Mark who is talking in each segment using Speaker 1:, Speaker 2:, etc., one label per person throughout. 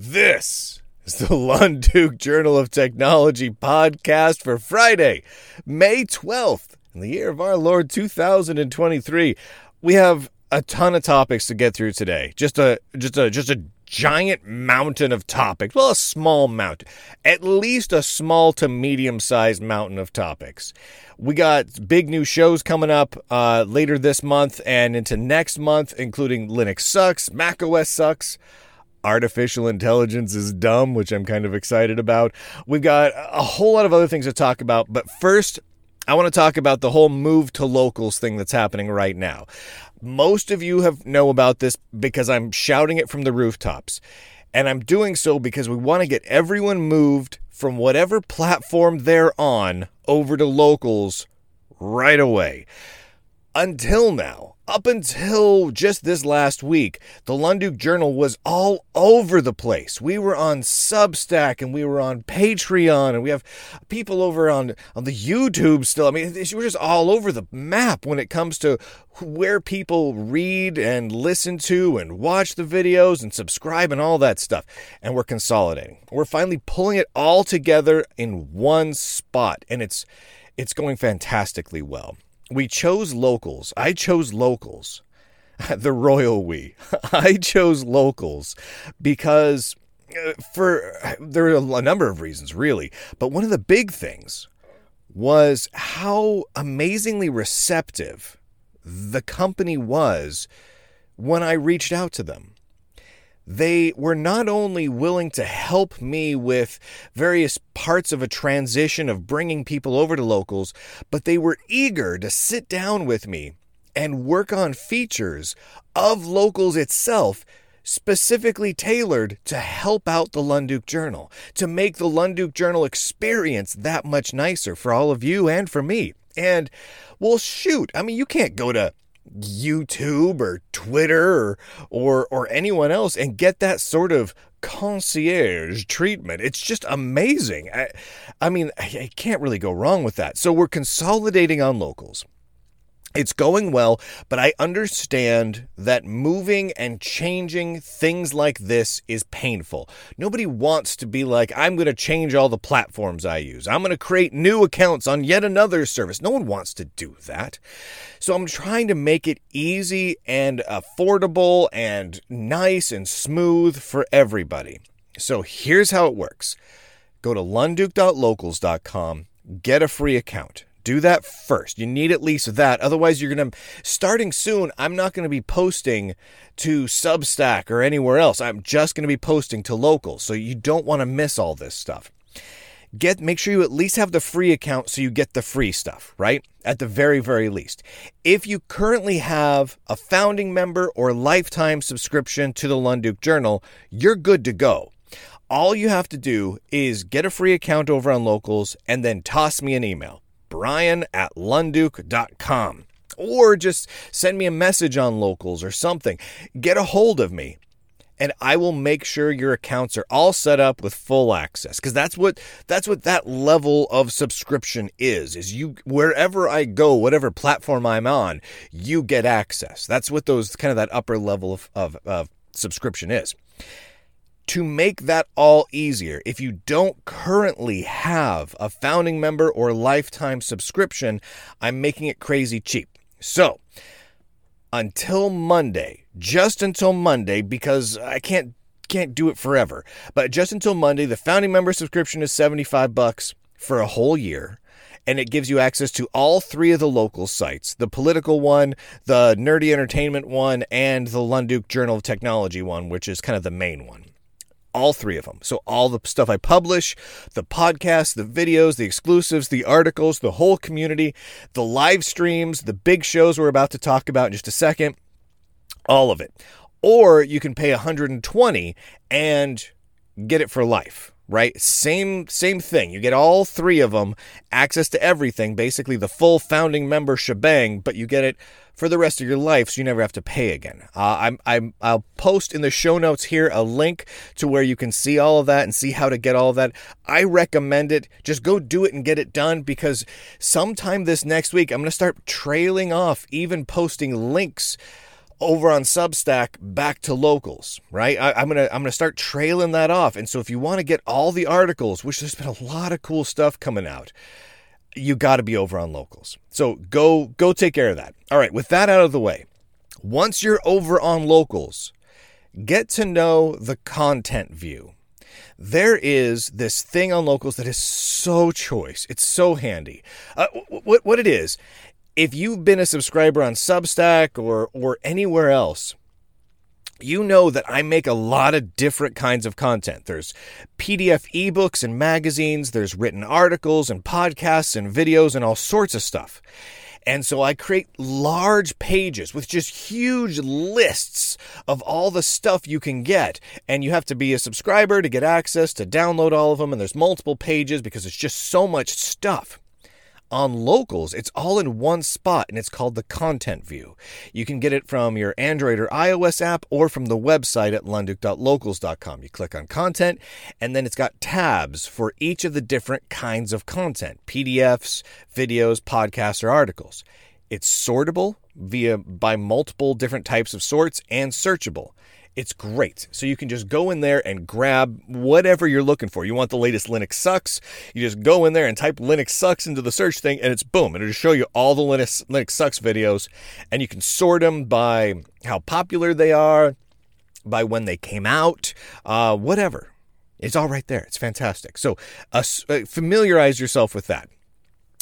Speaker 1: This is the Lunduke Journal of Technology podcast for Friday, May 12th, in the year of our Lord 2023. We have a ton of topics to get through today. Just a just a just a giant mountain of topics. Well, a small mountain. At least a small to medium sized mountain of topics. We got big new shows coming up uh, later this month and into next month, including Linux Sucks, Mac OS Sucks. Artificial intelligence is dumb, which I'm kind of excited about. We've got a whole lot of other things to talk about, but first, I want to talk about the whole move to locals thing that's happening right now. Most of you have know about this because I'm shouting it from the rooftops. And I'm doing so because we want to get everyone moved from whatever platform they're on over to locals right away. Until now, up until just this last week, the Lunduke Journal was all over the place. We were on Substack and we were on Patreon and we have people over on, on the YouTube still. I mean, we're just all over the map when it comes to where people read and listen to and watch the videos and subscribe and all that stuff. And we're consolidating. We're finally pulling it all together in one spot and it's it's going fantastically well we chose locals. I chose locals. the royal we. I chose locals because uh, for there are a number of reasons really, but one of the big things was how amazingly receptive the company was when I reached out to them they were not only willing to help me with various parts of a transition of bringing people over to locals, but they were eager to sit down with me and work on features of locals itself specifically tailored to help out the Lunduke Journal, to make the Lunduke Journal experience that much nicer for all of you and for me. And well, shoot, I mean, you can't go to YouTube or Twitter or, or or anyone else and get that sort of concierge treatment. It's just amazing. I, I mean, I, I can't really go wrong with that. So we're consolidating on locals. It's going well, but I understand that moving and changing things like this is painful. Nobody wants to be like, I'm going to change all the platforms I use. I'm going to create new accounts on yet another service. No one wants to do that. So I'm trying to make it easy and affordable and nice and smooth for everybody. So here's how it works go to lunduke.locals.com, get a free account do that first. You need at least that. Otherwise, you're going to, starting soon, I'm not going to be posting to Substack or anywhere else. I'm just going to be posting to locals. So you don't want to miss all this stuff. Get make sure you at least have the free account so you get the free stuff, right? At the very very least. If you currently have a founding member or lifetime subscription to the Lunduke Journal, you're good to go. All you have to do is get a free account over on Locals and then toss me an email brian at lunduke.com. Or just send me a message on locals or something. Get a hold of me and I will make sure your accounts are all set up with full access because that's what that's what that level of subscription is is you wherever I go whatever platform I'm on you get access that's what those kind of that upper level of, of, of subscription is to make that all easier, if you don't currently have a founding member or lifetime subscription, I'm making it crazy cheap. So, until Monday, just until Monday, because I can't can't do it forever, but just until Monday, the founding member subscription is 75 bucks for a whole year and it gives you access to all three of the local sites the political one, the nerdy entertainment one, and the Lunduke Journal of Technology one, which is kind of the main one all three of them. So, all the stuff I publish, the podcasts, the videos, the exclusives, the articles, the whole community, the live streams, the big shows we're about to talk about in just a second, all of it. Or you can pay 120 and get it for life right same same thing you get all three of them access to everything basically the full founding member shebang but you get it for the rest of your life so you never have to pay again. Uh, I'm, I'm, I'll post in the show notes here a link to where you can see all of that and see how to get all of that. I recommend it. Just go do it and get it done because sometime this next week, I'm going to start trailing off, even posting links over on Substack back to locals, right? I, am gonna I'm gonna start trailing that off. And so if you want to get all the articles, which there's been a lot of cool stuff coming out, you got to be over on locals. So go go take care of that. All right, with that out of the way, once you're over on locals, get to know the content view. There is this thing on locals that is so choice. It's so handy. Uh, what what it is if you've been a subscriber on Substack or or anywhere else, you know that I make a lot of different kinds of content. There's PDF ebooks and magazines, there's written articles and podcasts and videos and all sorts of stuff. And so I create large pages with just huge lists of all the stuff you can get. And you have to be a subscriber to get access to download all of them. And there's multiple pages because it's just so much stuff on locals, it's all in one spot and it's called the content view. You can get it from your Android or iOS app or from the website at lunduke.locals.com. You click on content and then it's got tabs for each of the different kinds of content PDFs, videos, podcasts, or articles. It's sortable via by multiple different types of sorts and searchable. It's great. So you can just go in there and grab whatever you're looking for. You want the latest Linux sucks? You just go in there and type Linux sucks into the search thing, and it's boom. It'll just show you all the Linux Linux sucks videos, and you can sort them by how popular they are, by when they came out, uh, whatever. It's all right there. It's fantastic. So uh, familiarize yourself with that.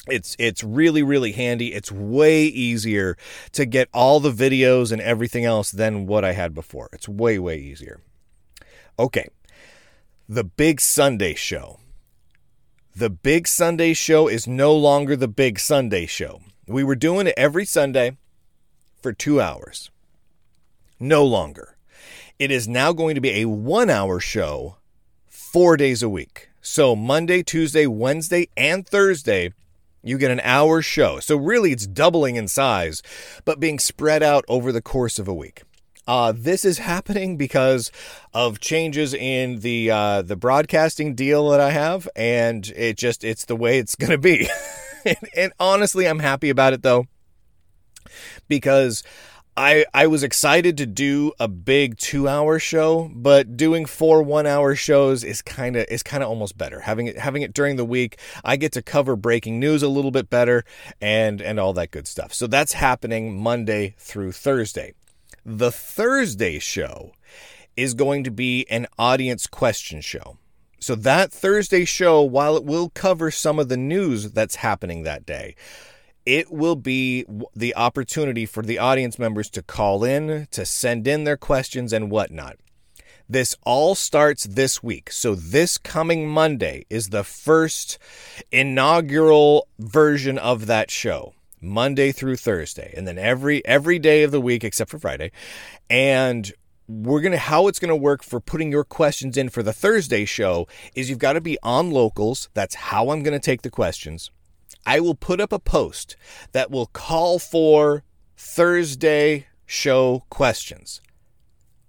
Speaker 1: It's it's really really handy. It's way easier to get all the videos and everything else than what I had before. It's way way easier. Okay. The Big Sunday show. The Big Sunday show is no longer the Big Sunday show. We were doing it every Sunday for 2 hours. No longer. It is now going to be a 1-hour show 4 days a week. So Monday, Tuesday, Wednesday, and Thursday you get an hour show. So really, it's doubling in size, but being spread out over the course of a week. Uh, this is happening because of changes in the uh, the broadcasting deal that I have, and it just it's the way it's going to be. and, and honestly, I'm happy about it though, because I I was excited to do a big 2-hour show, but doing four 1-hour shows is kind of is kind of almost better. Having it having it during the week, I get to cover breaking news a little bit better and and all that good stuff. So that's happening Monday through Thursday. The Thursday show is going to be an audience question show. So that Thursday show, while it will cover some of the news that's happening that day, it will be the opportunity for the audience members to call in, to send in their questions and whatnot. This all starts this week. So, this coming Monday is the first inaugural version of that show. Monday through Thursday, and then every every day of the week except for Friday. And we're going to how it's going to work for putting your questions in for the Thursday show is you've got to be on locals. That's how I'm going to take the questions. I will put up a post that will call for Thursday show questions.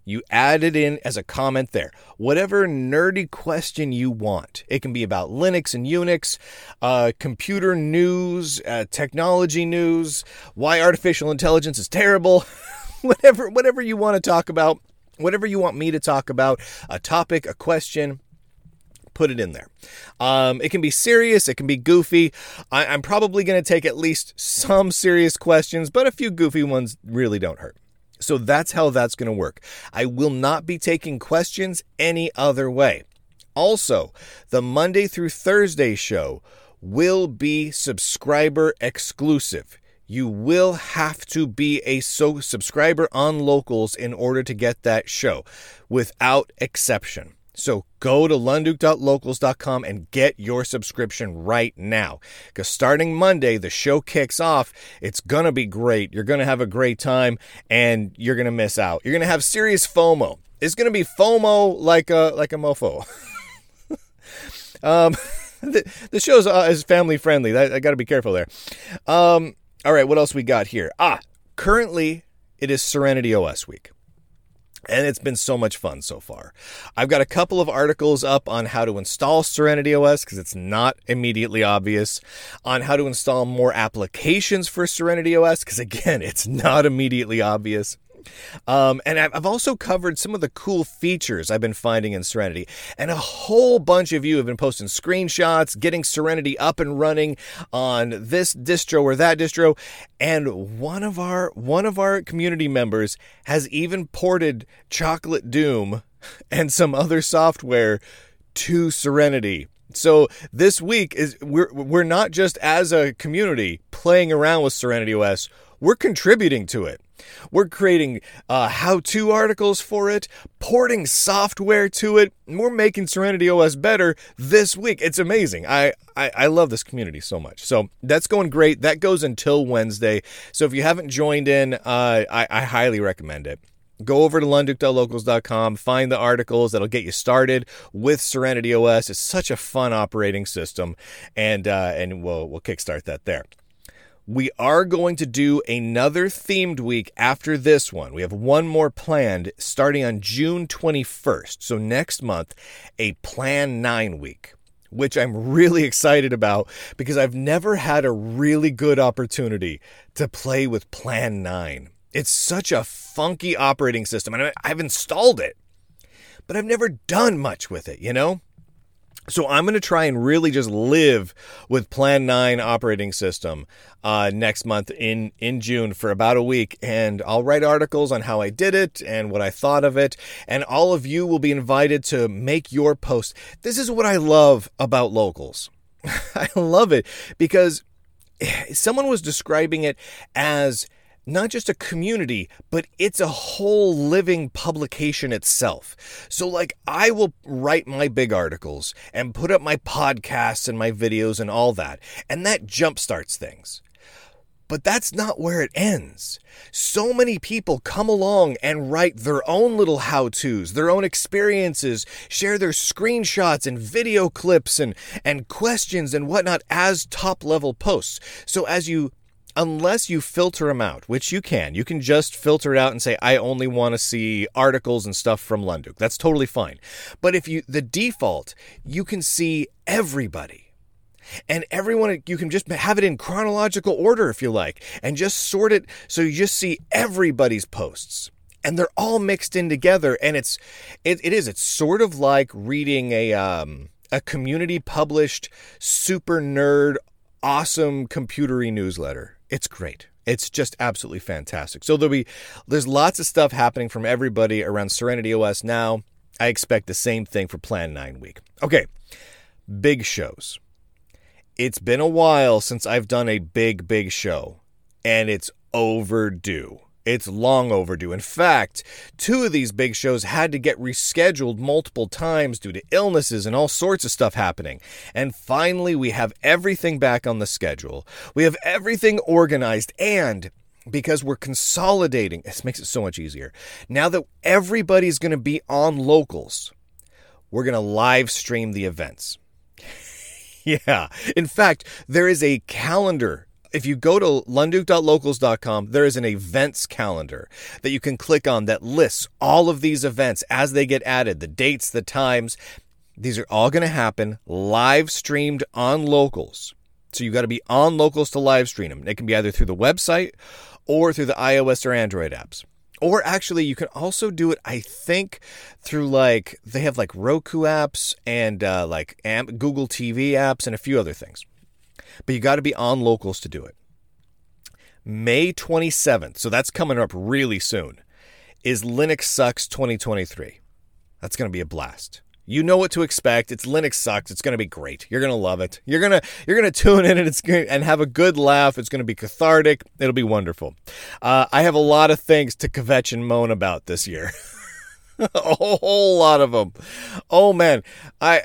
Speaker 1: You add it in as a comment there. Whatever nerdy question you want. It can be about Linux and Unix, uh, computer news, uh, technology news, why artificial intelligence is terrible. whatever, whatever you want to talk about, whatever you want me to talk about, a topic, a question put it in there. Um, it can be serious, it can be goofy. I, I'm probably going to take at least some serious questions, but a few goofy ones really don't hurt. So that's how that's going to work. I will not be taking questions any other way. Also, the Monday through Thursday show will be subscriber exclusive. You will have to be a so subscriber on locals in order to get that show without exception. So go to lunduke.locals.com and get your subscription right now. Because starting Monday, the show kicks off. It's going to be great. You're going to have a great time and you're going to miss out. You're going to have serious FOMO. It's going to be FOMO like a, like a mofo. um, the, the show's uh, is family friendly. I, I got to be careful there. Um, all right, what else we got here? Ah, currently it is Serenity OS week. And it's been so much fun so far. I've got a couple of articles up on how to install Serenity OS because it's not immediately obvious, on how to install more applications for Serenity OS because, again, it's not immediately obvious. Um, and I've also covered some of the cool features I've been finding in Serenity. And a whole bunch of you have been posting screenshots, getting Serenity up and running on this distro or that distro. And one of our one of our community members has even ported Chocolate Doom and some other software to Serenity. So this week is we're we're not just as a community playing around with Serenity OS, we're contributing to it. We're creating uh, how to articles for it, porting software to it. We're making Serenity OS better this week. It's amazing. I, I, I love this community so much. So that's going great. That goes until Wednesday. So if you haven't joined in, uh, I, I highly recommend it go over to lunduke.locals.com, find the articles that'll get you started with Serenity OS. It's such a fun operating system, and uh, and we'll we'll kickstart that there. We are going to do another themed week after this one. We have one more planned starting on June 21st. So, next month, a Plan 9 week, which I'm really excited about because I've never had a really good opportunity to play with Plan 9. It's such a funky operating system, and I've installed it, but I've never done much with it, you know? So I'm going to try and really just live with Plan 9 operating system uh, next month in, in June for about a week. And I'll write articles on how I did it and what I thought of it. And all of you will be invited to make your post. This is what I love about locals. I love it because someone was describing it as not just a community, but it's a whole living publication itself. So, like, I will write my big articles and put up my podcasts and my videos and all that, and that jumpstarts things. But that's not where it ends. So many people come along and write their own little how to's, their own experiences, share their screenshots and video clips and, and questions and whatnot as top level posts. So as you unless you filter them out, which you can. You can just filter it out and say, I only want to see articles and stuff from Lunduke. That's totally fine. But if you, the default, you can see everybody. And everyone, you can just have it in chronological order if you like, and just sort it so you just see everybody's posts. And they're all mixed in together. And it's, it, it is, it's sort of like reading a, um, a community published, super nerd, awesome computery newsletter. It's great. It's just absolutely fantastic. So there'll be there's lots of stuff happening from everybody around Serenity OS now. I expect the same thing for Plan 9 week. Okay. Big shows. It's been a while since I've done a big big show and it's overdue. It's long overdue. In fact, two of these big shows had to get rescheduled multiple times due to illnesses and all sorts of stuff happening. And finally, we have everything back on the schedule. We have everything organized and because we're consolidating, this makes it so much easier. Now that everybody's going to be on locals, we're going to live stream the events. yeah. In fact, there is a calendar if you go to lunduke.locals.com, there is an events calendar that you can click on that lists all of these events as they get added, the dates, the times. These are all going to happen live streamed on locals. So you've got to be on locals to live stream them. It can be either through the website or through the iOS or Android apps. Or actually, you can also do it, I think, through like, they have like Roku apps and uh, like Google TV apps and a few other things but you got to be on locals to do it. May 27th, so that's coming up really soon, is Linux Sucks 2023. That's going to be a blast. You know what to expect. It's Linux sucks. It's going to be great. You're going to love it. You're going to you're going to tune in and it's going and have a good laugh. It's going to be cathartic. It'll be wonderful. Uh, I have a lot of things to kvetch and moan about this year. a whole lot of them. Oh man, I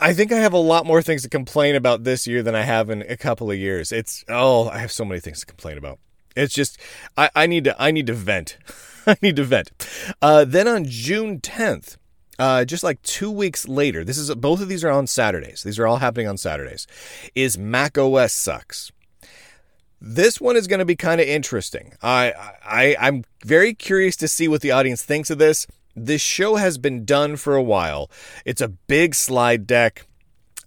Speaker 1: I think I have a lot more things to complain about this year than I have in a couple of years. It's oh, I have so many things to complain about. It's just I, I need to I need to vent. I need to vent. Uh, then on June 10th, uh, just like two weeks later, this is both of these are on Saturdays. These are all happening on Saturdays. Is Mac OS sucks. This one is going to be kind of interesting. I, I I'm very curious to see what the audience thinks of this. This show has been done for a while. It's a big slide deck.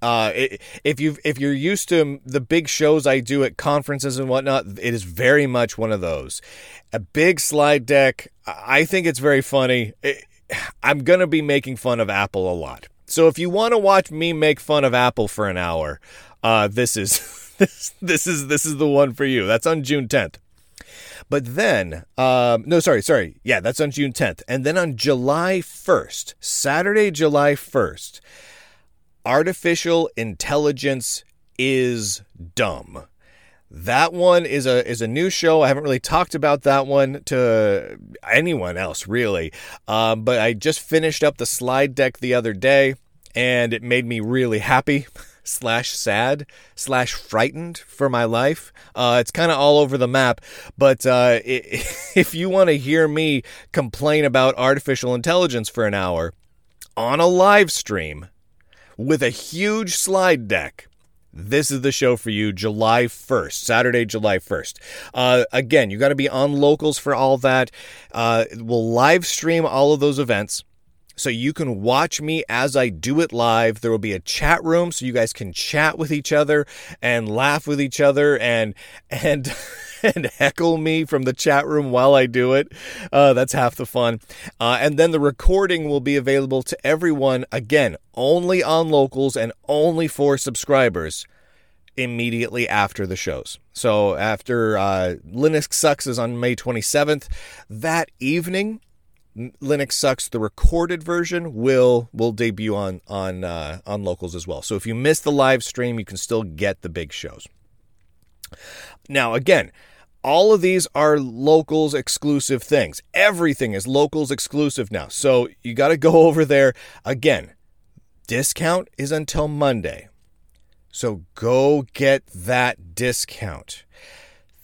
Speaker 1: Uh, it, if you if you're used to the big shows I do at conferences and whatnot, it is very much one of those. A big slide deck. I think it's very funny. It, I'm gonna be making fun of Apple a lot. So if you want to watch me make fun of Apple for an hour, uh, this is this this is this is the one for you. That's on June 10th. But then, um, no, sorry, sorry. Yeah, that's on June 10th. And then on July 1st, Saturday, July 1st, artificial intelligence is dumb. That one is a is a new show. I haven't really talked about that one to anyone else really, um, but I just finished up the slide deck the other day, and it made me really happy. slash sad slash frightened for my life. Uh, it's kind of all over the map. But uh, if you want to hear me complain about artificial intelligence for an hour on a live stream with a huge slide deck, this is the show for you July 1st, Saturday, July 1st. Uh, again, you got to be on locals for all that. Uh, we'll live stream all of those events so you can watch me as I do it live. There will be a chat room so you guys can chat with each other and laugh with each other and and and heckle me from the chat room while I do it. Uh, that's half the fun. Uh, and then the recording will be available to everyone again, only on locals and only for subscribers immediately after the shows. So after uh, Linux Sucks is on May 27th, that evening Linux Sucks, the recorded version will will debut on on uh, on locals as well. So if you miss the live stream, you can still get the big shows. Now again, all of these are locals exclusive things. Everything is locals exclusive now. So you got to go over there again. Discount is until Monday. So go get that discount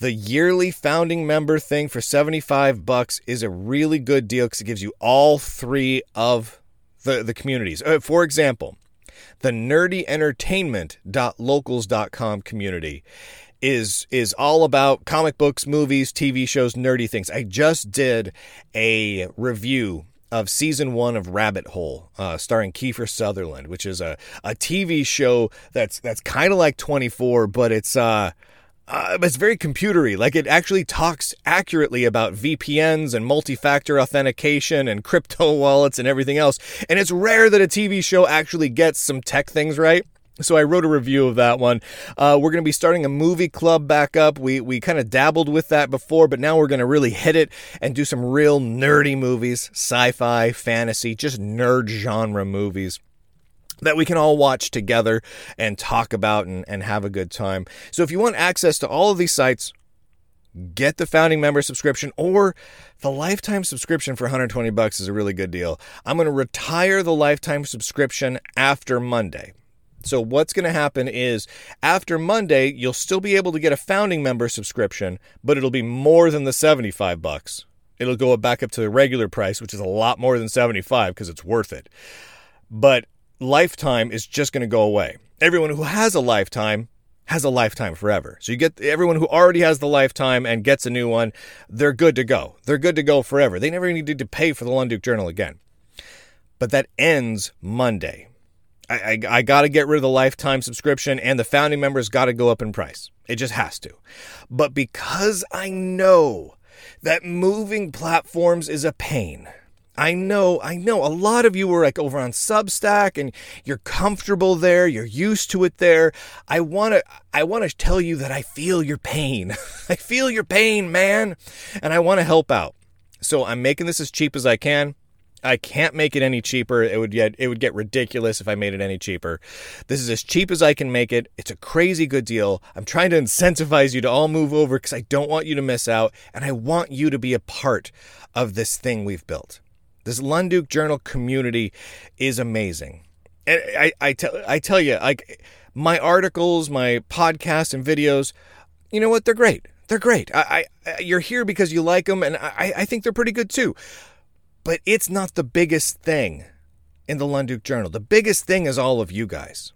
Speaker 1: the yearly founding member thing for 75 bucks is a really good deal because it gives you all three of the, the communities. Uh, for example, the nerdyentertainment.locals.com community is is all about comic books, movies, TV shows, nerdy things. I just did a review of season one of Rabbit Hole, uh, starring Kiefer Sutherland, which is a, a TV show that's that's kind of like 24, but it's uh uh, it's very computery. Like it actually talks accurately about VPNs and multi-factor authentication and crypto wallets and everything else. And it's rare that a TV show actually gets some tech things right. So I wrote a review of that one. Uh, we're going to be starting a movie club back up. We we kind of dabbled with that before, but now we're going to really hit it and do some real nerdy movies, sci-fi, fantasy, just nerd genre movies that we can all watch together and talk about and, and have a good time. So if you want access to all of these sites, get the founding member subscription or the lifetime subscription for 120 bucks is a really good deal. I'm going to retire the lifetime subscription after Monday. So what's going to happen is after Monday, you'll still be able to get a founding member subscription, but it'll be more than the 75 bucks. It'll go back up to the regular price, which is a lot more than 75 because it's worth it. But lifetime is just going to go away. Everyone who has a lifetime has a lifetime forever. So you get everyone who already has the lifetime and gets a new one, they're good to go. They're good to go forever. They never needed to pay for the Lunduke Journal again. But that ends Monday. I, I, I got to get rid of the lifetime subscription, and the founding members got to go up in price. It just has to. But because I know that moving platforms is a pain, I know, I know a lot of you are like over on Substack and you're comfortable there, you're used to it there. I want to I want to tell you that I feel your pain. I feel your pain, man, and I want to help out. So I'm making this as cheap as I can. I can't make it any cheaper. It would get it would get ridiculous if I made it any cheaper. This is as cheap as I can make it. It's a crazy good deal. I'm trying to incentivize you to all move over cuz I don't want you to miss out and I want you to be a part of this thing we've built. This Lunduke Journal community is amazing. And I, I, tell, I tell you, like my articles, my podcasts, and videos, you know what? They're great. They're great. I, I you're here because you like them, and I, I think they're pretty good too. But it's not the biggest thing in the Lunduke Journal. The biggest thing is all of you guys.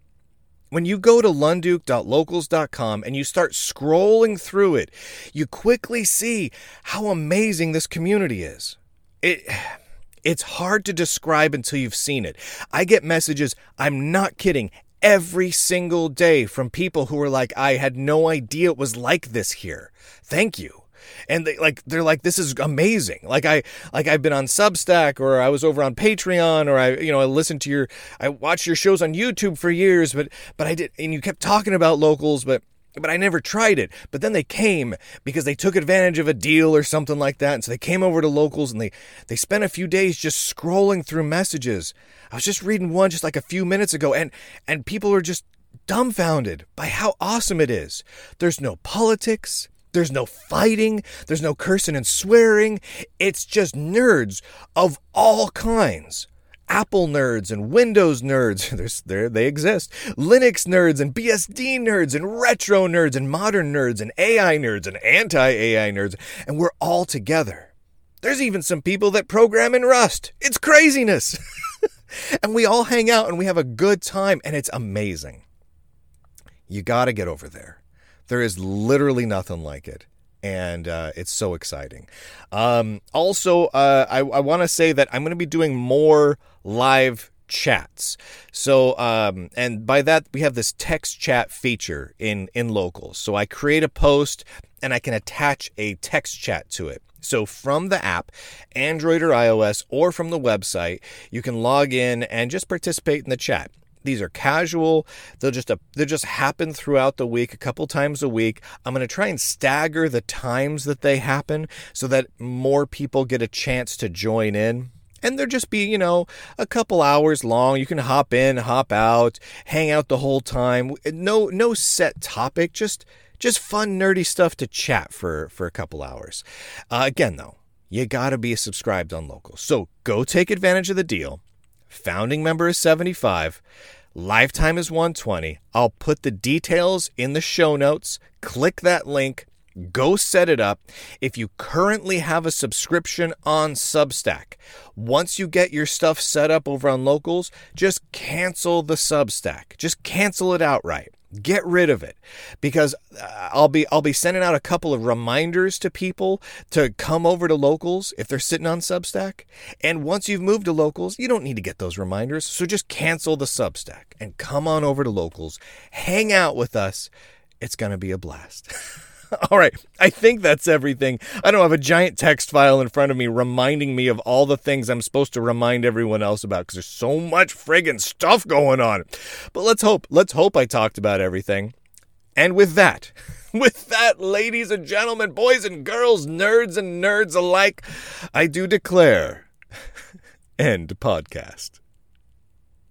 Speaker 1: When you go to lunduke.locals.com and you start scrolling through it, you quickly see how amazing this community is. It it's hard to describe until you've seen it. I get messages, I'm not kidding, every single day from people who are like, I had no idea it was like this here. Thank you and they like they're like this is amazing like i like i've been on substack or i was over on patreon or i you know i listened to your i watched your shows on youtube for years but but i did and you kept talking about locals but but I never tried it. But then they came because they took advantage of a deal or something like that. And so they came over to locals and they, they spent a few days just scrolling through messages. I was just reading one just like a few minutes ago and, and people are just dumbfounded by how awesome it is. There's no politics. There's no fighting. There's no cursing and swearing. It's just nerds of all kinds. Apple nerds and Windows nerds, there they exist. Linux nerds and BSD nerds and retro nerds and modern nerds and AI nerds and anti-AI nerds, and we're all together. There's even some people that program in Rust. It's craziness. and we all hang out and we have a good time and it's amazing. You got to get over there. There is literally nothing like it. And uh, it's so exciting. Um, also, uh, I, I want to say that I'm going to be doing more live chats. So, um, and by that we have this text chat feature in in locals. So I create a post and I can attach a text chat to it. So from the app, Android or iOS, or from the website, you can log in and just participate in the chat. These are casual. They'll just uh, they'll just happen throughout the week, a couple times a week. I'm going to try and stagger the times that they happen so that more people get a chance to join in. And they'll just be, you know, a couple hours long. You can hop in, hop out, hang out the whole time. No no set topic, just just fun nerdy stuff to chat for for a couple hours. Uh, again though, you got to be subscribed on local. So go take advantage of the deal. Founding member is 75. Lifetime is 120. I'll put the details in the show notes. Click that link. Go set it up. If you currently have a subscription on Substack, once you get your stuff set up over on Locals, just cancel the Substack. Just cancel it outright. Get rid of it because uh, I'll be I'll be sending out a couple of reminders to people to come over to locals if they're sitting on Substack. And once you've moved to locals, you don't need to get those reminders. So just cancel the Substack and come on over to locals. Hang out with us. It's going to be a blast. all right, I think that's everything. I don't have a giant text file in front of me reminding me of all the things I'm supposed to remind everyone else about because there's so much friggin' stuff going on. But let's hope, let's hope I talked about everything. And with that, with that, ladies and gentlemen, boys and girls, nerds and nerds alike, I do declare end podcast.